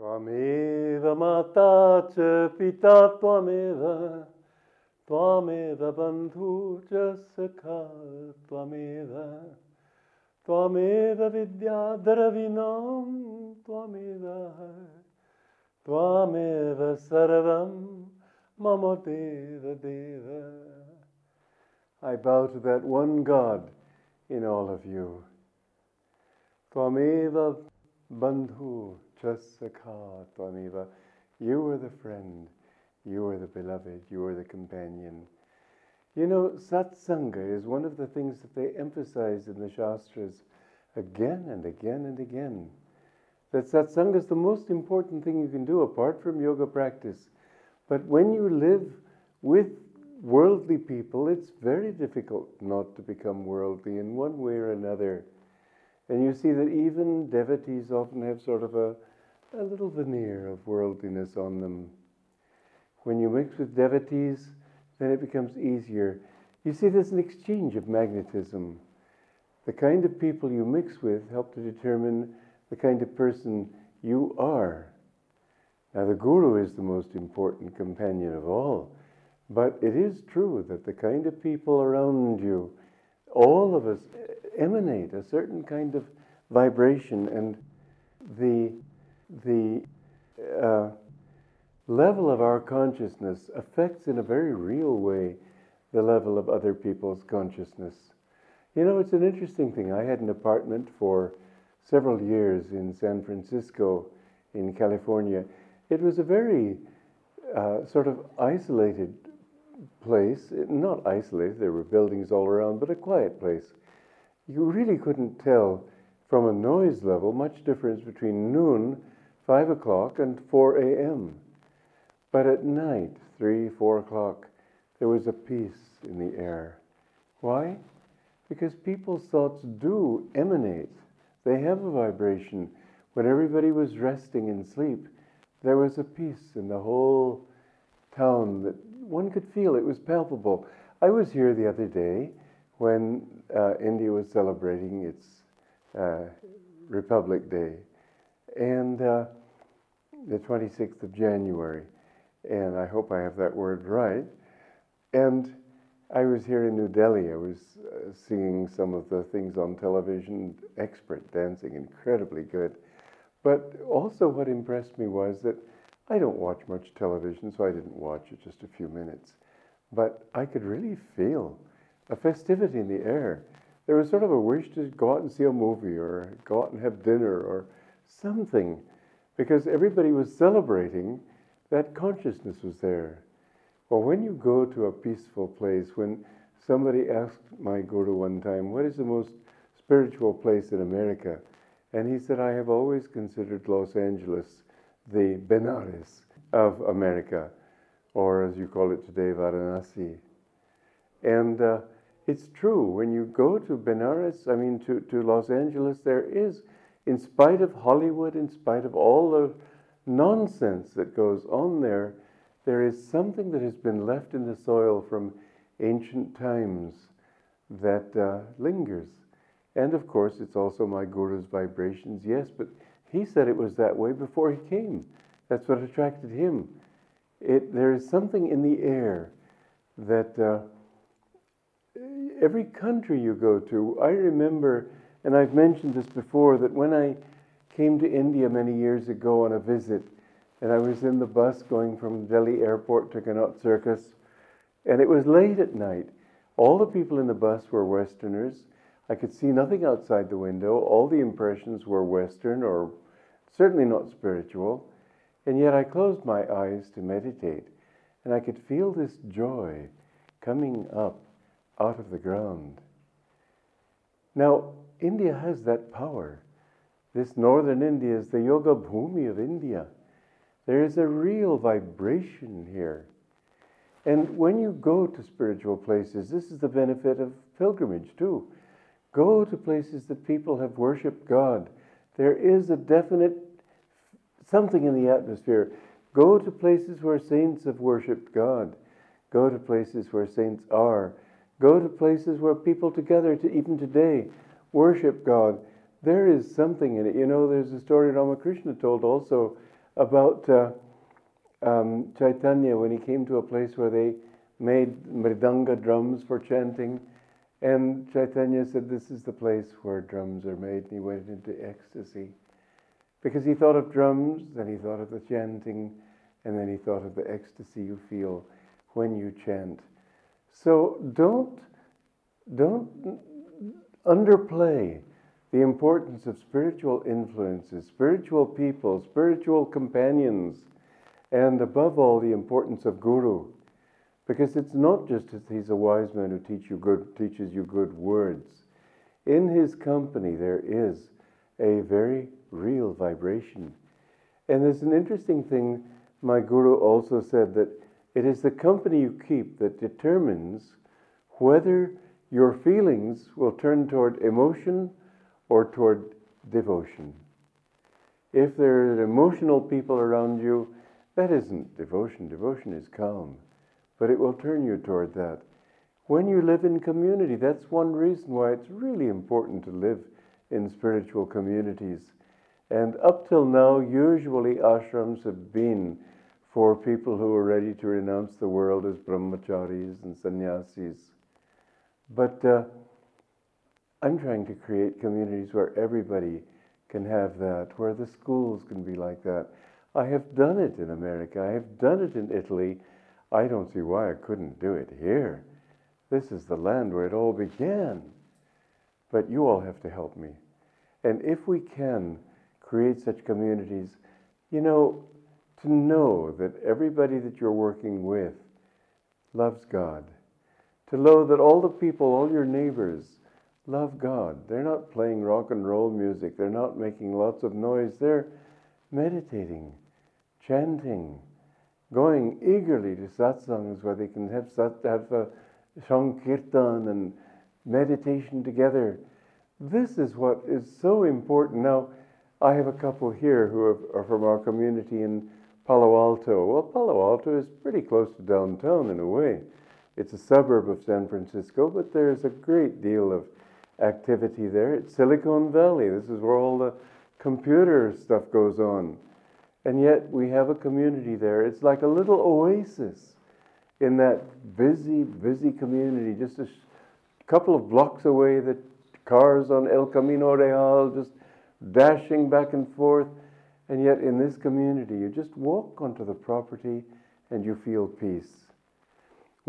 Twameva mata cha pita twameva twameva bandhu cha sakha twameva twameva vidyadaravinam twameva twameva sarvam mama deva deva I bow to that one God in all of you. Twameva bandhu twameva. You are the friend, you are the beloved, you are the companion. You know, satsanga is one of the things that they emphasize in the Shastras again and again and again. That satsanga is the most important thing you can do apart from yoga practice. But when you live with worldly people, it's very difficult not to become worldly in one way or another. And you see that even devotees often have sort of a, a little veneer of worldliness on them. When you mix with devotees, then it becomes easier. You see, there's an exchange of magnetism. The kind of people you mix with help to determine the kind of person you are. Now, the Guru is the most important companion of all but it is true that the kind of people around you, all of us emanate a certain kind of vibration, and the, the uh, level of our consciousness affects in a very real way the level of other people's consciousness. You know, it's an interesting thing. I had an apartment for several years in San Francisco, in California. It was a very uh, sort of isolated place, not isolated, there were buildings all around, but a quiet place. You really couldn't tell from a noise level much difference between noon, 5 o'clock, and 4 a.m. But at night, 3, 4 o'clock, there was a peace in the air. Why? Because people's thoughts do emanate. They have a vibration. When everybody was resting in sleep, there was a peace in the whole town that one could feel it was palpable. I was here the other day when uh, India was celebrating its uh, Republic Day, and uh, the 26th of January, and I hope I have that word right. And I was here in New Delhi. I was uh, seeing some of the things on television, expert dancing, incredibly good. But also, what impressed me was that I don't watch much television, so I didn't watch it just a few minutes. But I could really feel a festivity in the air. There was sort of a wish to go out and see a movie or go out and have dinner or something because everybody was celebrating that consciousness was there. Well, when you go to a peaceful place, when somebody asked my guru one time, What is the most spiritual place in America? And he said, I have always considered Los Angeles the Benares of America, or as you call it today, Varanasi. And uh, it's true, when you go to Benares, I mean to, to Los Angeles, there is, in spite of Hollywood, in spite of all the nonsense that goes on there, there is something that has been left in the soil from ancient times that uh, lingers. And of course, it's also my guru's vibrations, yes, but he said it was that way before he came. That's what attracted him. It, there is something in the air that uh, every country you go to, I remember, and I've mentioned this before, that when I came to India many years ago on a visit, and I was in the bus going from Delhi airport to Connaught Circus, and it was late at night. All the people in the bus were Westerners. I could see nothing outside the window. All the impressions were Western or certainly not spiritual. And yet I closed my eyes to meditate, and I could feel this joy coming up out of the ground. Now, India has that power. This northern India is the Yoga Bhumi of India. There is a real vibration here. And when you go to spiritual places, this is the benefit of pilgrimage too. Go to places that people have worshiped God. There is a definite something in the atmosphere. Go to places where saints have worshiped God. Go to places where saints are. Go to places where people together, to even today, worship God. There is something in it. You know, there's a story Ramakrishna told also about uh, um, Chaitanya when he came to a place where they made mridanga drums for chanting. And Chaitanya said, This is the place where drums are made. And he went into ecstasy. Because he thought of drums, then he thought of the chanting, and then he thought of the ecstasy you feel when you chant. So don't, don't underplay the importance of spiritual influences, spiritual people, spiritual companions, and above all, the importance of guru. Because it's not just that he's a wise man who teach you good, teaches you good words. In his company, there is a very real vibration. And there's an interesting thing my guru also said that it is the company you keep that determines whether your feelings will turn toward emotion or toward devotion. If there are emotional people around you, that isn't devotion. Devotion is calm, but it will turn you toward that. When you live in community, that's one reason why it's really important to live in spiritual communities. And up till now, usually ashrams have been for people who are ready to renounce the world as brahmacharis and sannyasis. But uh, I'm trying to create communities where everybody can have that, where the schools can be like that. I have done it in America, I have done it in Italy. I don't see why I couldn't do it here. This is the land where it all began. But you all have to help me. And if we can create such communities, you know, to know that everybody that you're working with loves God, to know that all the people, all your neighbors, love God. They're not playing rock and roll music, they're not making lots of noise, they're meditating, chanting, going eagerly to satsangs where they can have, sat, have a sankirtan and meditation together. This is what is so important. Now, I have a couple here who are from our community in Palo Alto. Well, Palo Alto is pretty close to downtown in a way. It's a suburb of San Francisco, but there's a great deal of activity there. It's Silicon Valley. This is where all the computer stuff goes on. And yet we have a community there. It's like a little oasis in that busy, busy community. Just a couple of blocks away, the cars on El Camino Real just dashing back and forth. And yet, in this community, you just walk onto the property and you feel peace.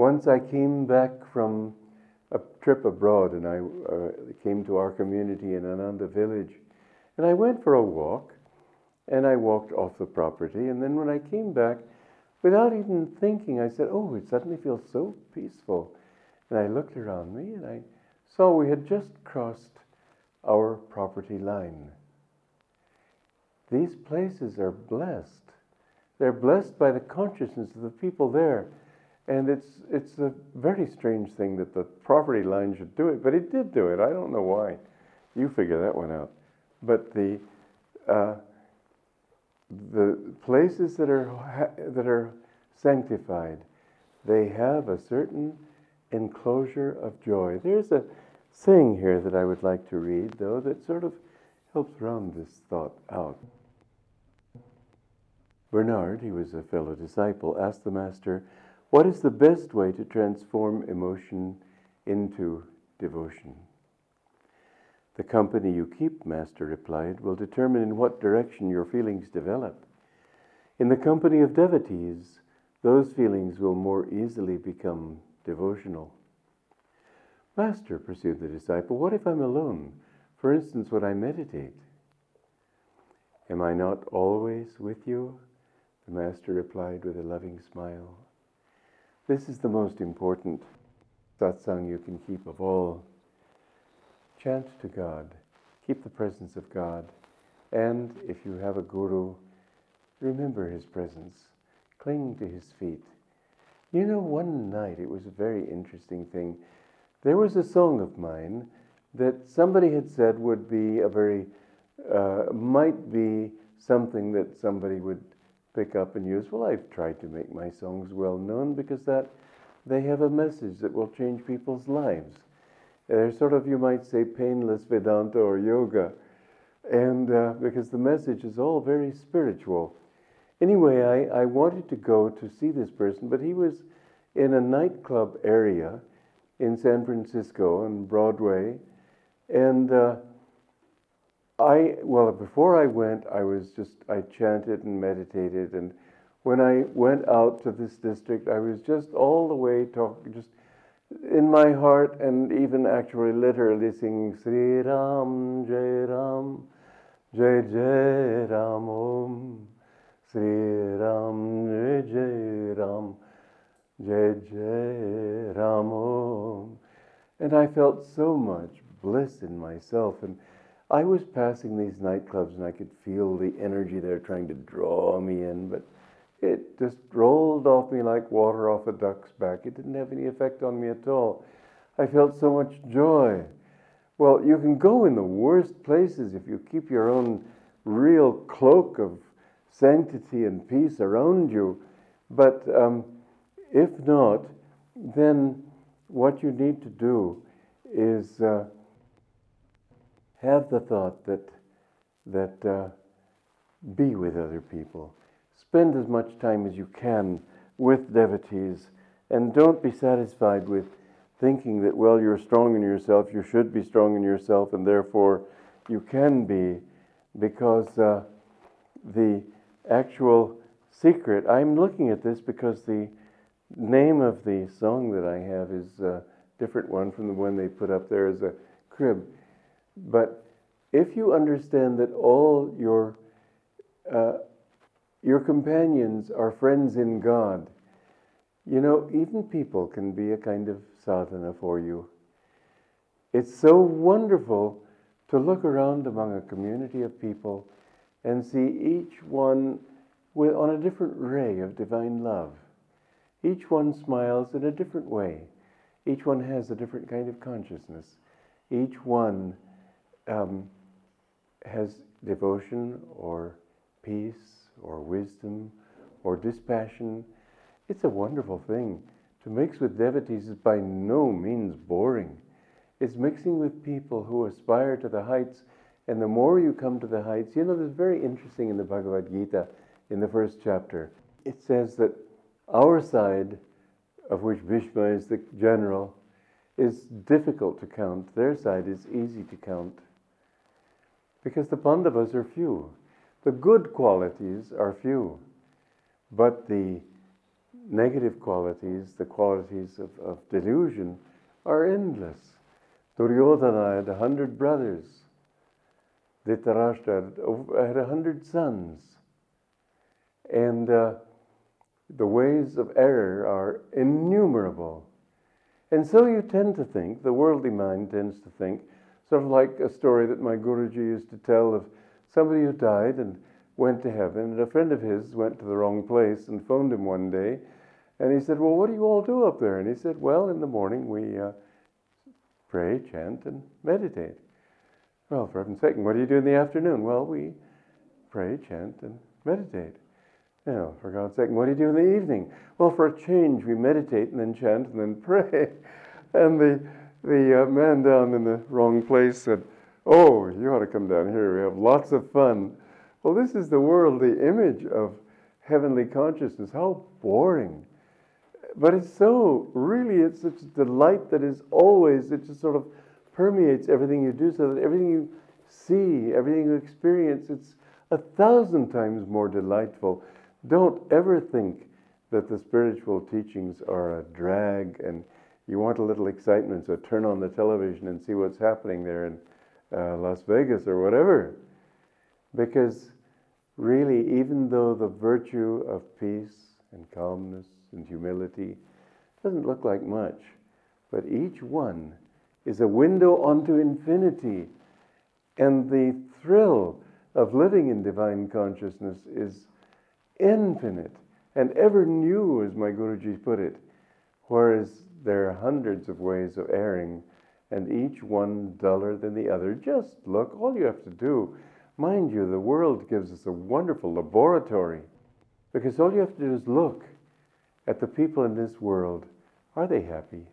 Once I came back from a trip abroad and I uh, came to our community in Ananda village. And I went for a walk and I walked off the property. And then when I came back, without even thinking, I said, Oh, it suddenly feels so peaceful. And I looked around me and I saw we had just crossed our property line. These places are blessed. They're blessed by the consciousness of the people there. And it's, it's a very strange thing that the property line should do it, but it did do it. I don't know why. You figure that one out. But the, uh, the places that are, that are sanctified, they have a certain enclosure of joy. There's a saying here that I would like to read, though, that sort of helps round this thought out. Bernard, he was a fellow disciple, asked the Master, What is the best way to transform emotion into devotion? The company you keep, Master replied, will determine in what direction your feelings develop. In the company of devotees, those feelings will more easily become devotional. Master, pursued the disciple, what if I'm alone? For instance, when I meditate? Am I not always with you? The Master replied with a loving smile. This is the most important satsang you can keep of all. Chant to God, keep the presence of God, and if you have a guru, remember his presence, cling to his feet. You know, one night it was a very interesting thing. There was a song of mine that somebody had said would be a very, uh, might be something that somebody would pick up and use. Well, I've tried to make my songs well known because that they have a message that will change people's lives. They're sort of, you might say, painless Vedanta or yoga, and uh, because the message is all very spiritual. Anyway, I, I wanted to go to see this person, but he was in a nightclub area in San Francisco on Broadway. And uh, I, well, before I went, I was just, I chanted and meditated. And when I went out to this district, I was just all the way talking, just in my heart, and even actually literally singing Sri Ram, Jai Ram, Jai Jai Ram Om, Sri Ram, Jai Jai Ram, Jai Jai Ram Om. And I felt so much bliss in myself. And I was passing these nightclubs and I could feel the energy there trying to draw me in, but it just rolled off me like water off a duck's back. It didn't have any effect on me at all. I felt so much joy. Well, you can go in the worst places if you keep your own real cloak of sanctity and peace around you. But um, if not, then what you need to do is uh, have the thought that that uh, be with other people Spend as much time as you can with devotees and don't be satisfied with thinking that, well, you're strong in yourself, you should be strong in yourself, and therefore you can be, because uh, the actual secret, I'm looking at this because the name of the song that I have is a different one from the one they put up there as a crib. But if you understand that all your uh, your companions are friends in God. You know, even people can be a kind of sadhana for you. It's so wonderful to look around among a community of people and see each one with, on a different ray of divine love. Each one smiles in a different way. Each one has a different kind of consciousness. Each one um, has devotion or peace or wisdom or dispassion. It's a wonderful thing. To mix with devotees is by no means boring. It's mixing with people who aspire to the heights, and the more you come to the heights, you know, there's very interesting in the Bhagavad Gita in the first chapter. It says that our side, of which Bhishma is the general, is difficult to count. Their side is easy to count. Because the Pandavas are few. The good qualities are few, but the negative qualities, the qualities of, of delusion, are endless. Duryodhana had a hundred brothers. Dhritarashtra had a hundred sons. And uh, the ways of error are innumerable. And so you tend to think, the worldly mind tends to think, sort of like a story that my Guruji used to tell of somebody who died and went to heaven, and a friend of his went to the wrong place and phoned him one day. And he said, Well, what do you all do up there? And he said, Well, in the morning we uh, pray, chant, and meditate. Well, for heaven's sake, what do you do in the afternoon? Well, we pray, chant, and meditate. You know, for God's sake, what do you do in the evening? Well, for a change, we meditate and then chant and then pray. And the, the uh, man down in the wrong place said, Oh, you ought to come down here. We have lots of fun. Well, this is the world, the image of heavenly consciousness. How boring. But it's so, really, it's such a delight that is always, it just sort of permeates everything you do so that everything you see, everything you experience, it's a thousand times more delightful. Don't ever think that the spiritual teachings are a drag and you want a little excitement, so turn on the television and see what's happening there in uh, Las Vegas or whatever. Because really, even though the virtue of peace and calmness and humility doesn't look like much, but each one is a window onto infinity. And the thrill of living in divine consciousness is infinite and ever new, as my Guruji put it. Whereas there are hundreds of ways of erring and each one duller than the other. Just look, all you have to do, mind you, the world gives us a wonderful laboratory because all you have to do is look at the people in this world. Are they happy?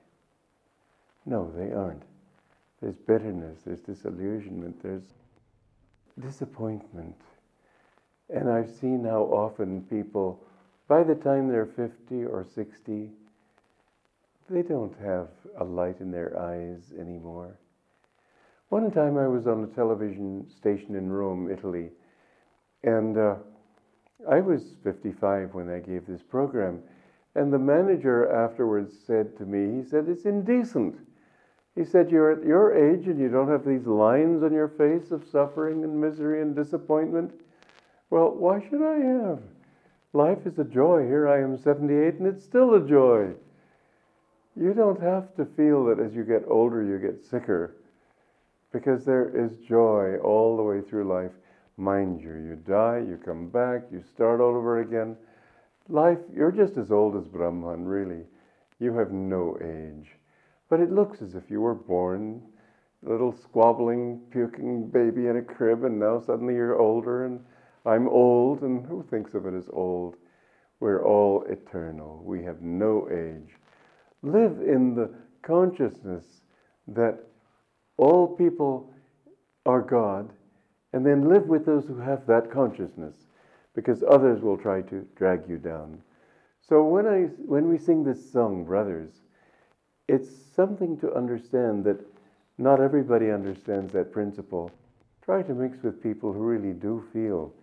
No, they aren't. There's bitterness, there's disillusionment, there's disappointment. And I've seen how often people, by the time they're 50 or 60, they don't have a light in their eyes anymore. One time I was on a television station in Rome, Italy, and uh, I was 55 when I gave this program. And the manager afterwards said to me, he said, It's indecent. He said, You're at your age and you don't have these lines on your face of suffering and misery and disappointment. Well, why should I have? Life is a joy. Here I am 78 and it's still a joy. You don't have to feel that as you get older you get sicker because there is joy all the way through life. Mind you, you die, you come back, you start all over again. Life, you're just as old as Brahman, really. You have no age. But it looks as if you were born a little squabbling, puking baby in a crib, and now suddenly you're older, and I'm old, and who thinks of it as old? We're all eternal. We have no age. Live in the consciousness that all people are God, and then live with those who have that consciousness, because others will try to drag you down. So when, I, when we sing this song, Brothers, it's something to understand that not everybody understands that principle. Try to mix with people who really do feel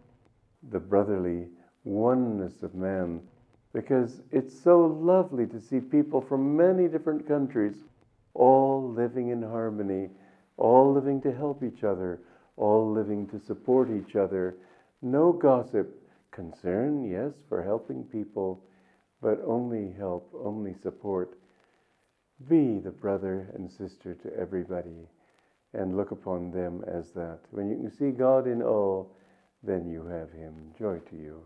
the brotherly oneness of man, because it's so lovely to see people from many different countries all living in harmony all living to help each other, all living to support each other. No gossip, concern, yes, for helping people, but only help, only support. Be the brother and sister to everybody and look upon them as that. When you can see God in all, then you have Him. Joy to you.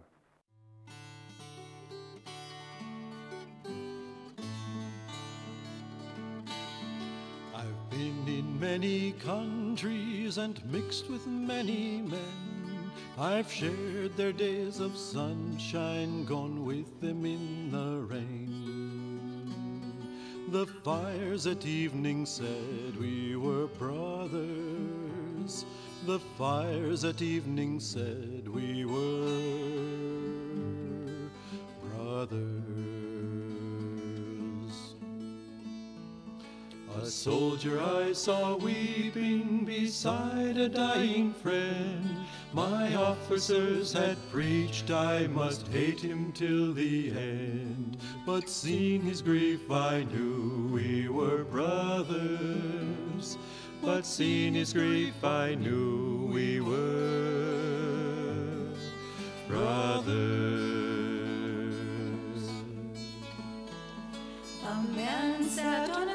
Many countries and mixed with many men. I've shared their days of sunshine, gone with them in the rain. The fires at evening said we were brothers. The fires at evening said we were A soldier I saw weeping beside a dying friend. My officers had preached I must hate him till the end. But seeing his grief, I knew we were brothers. But seeing his grief, I knew we were brothers. A man sat on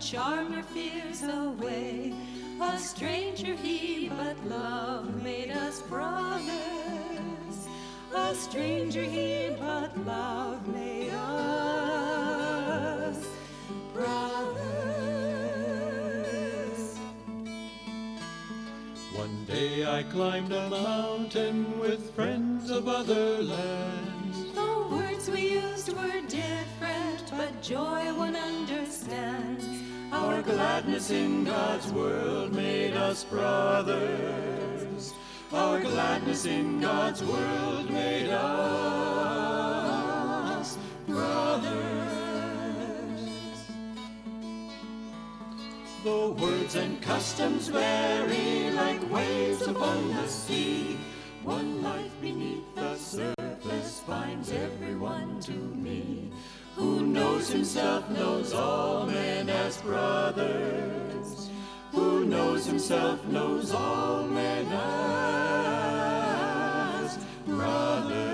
charm your fears away. A stranger he, but love made us brothers. A stranger he, but love made us brothers. One day I climbed a mountain with friends of other lands The words we used were different, but joy one understands. Our gladness in God's world made us brothers. Our gladness in God's world made us brothers. Though words and customs vary like waves upon the sea, one life beneath the surface finds everyone to me. Who knows himself knows all men as brothers. Who knows himself knows all men as brothers.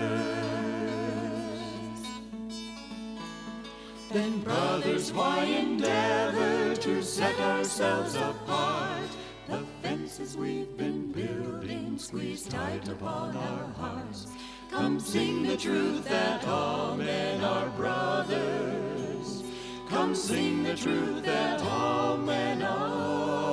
Then, brothers, why endeavor to set ourselves apart? The fences we've been building squeeze tight upon our hearts. Come sing the truth that all men are brothers. Come sing the truth that all men are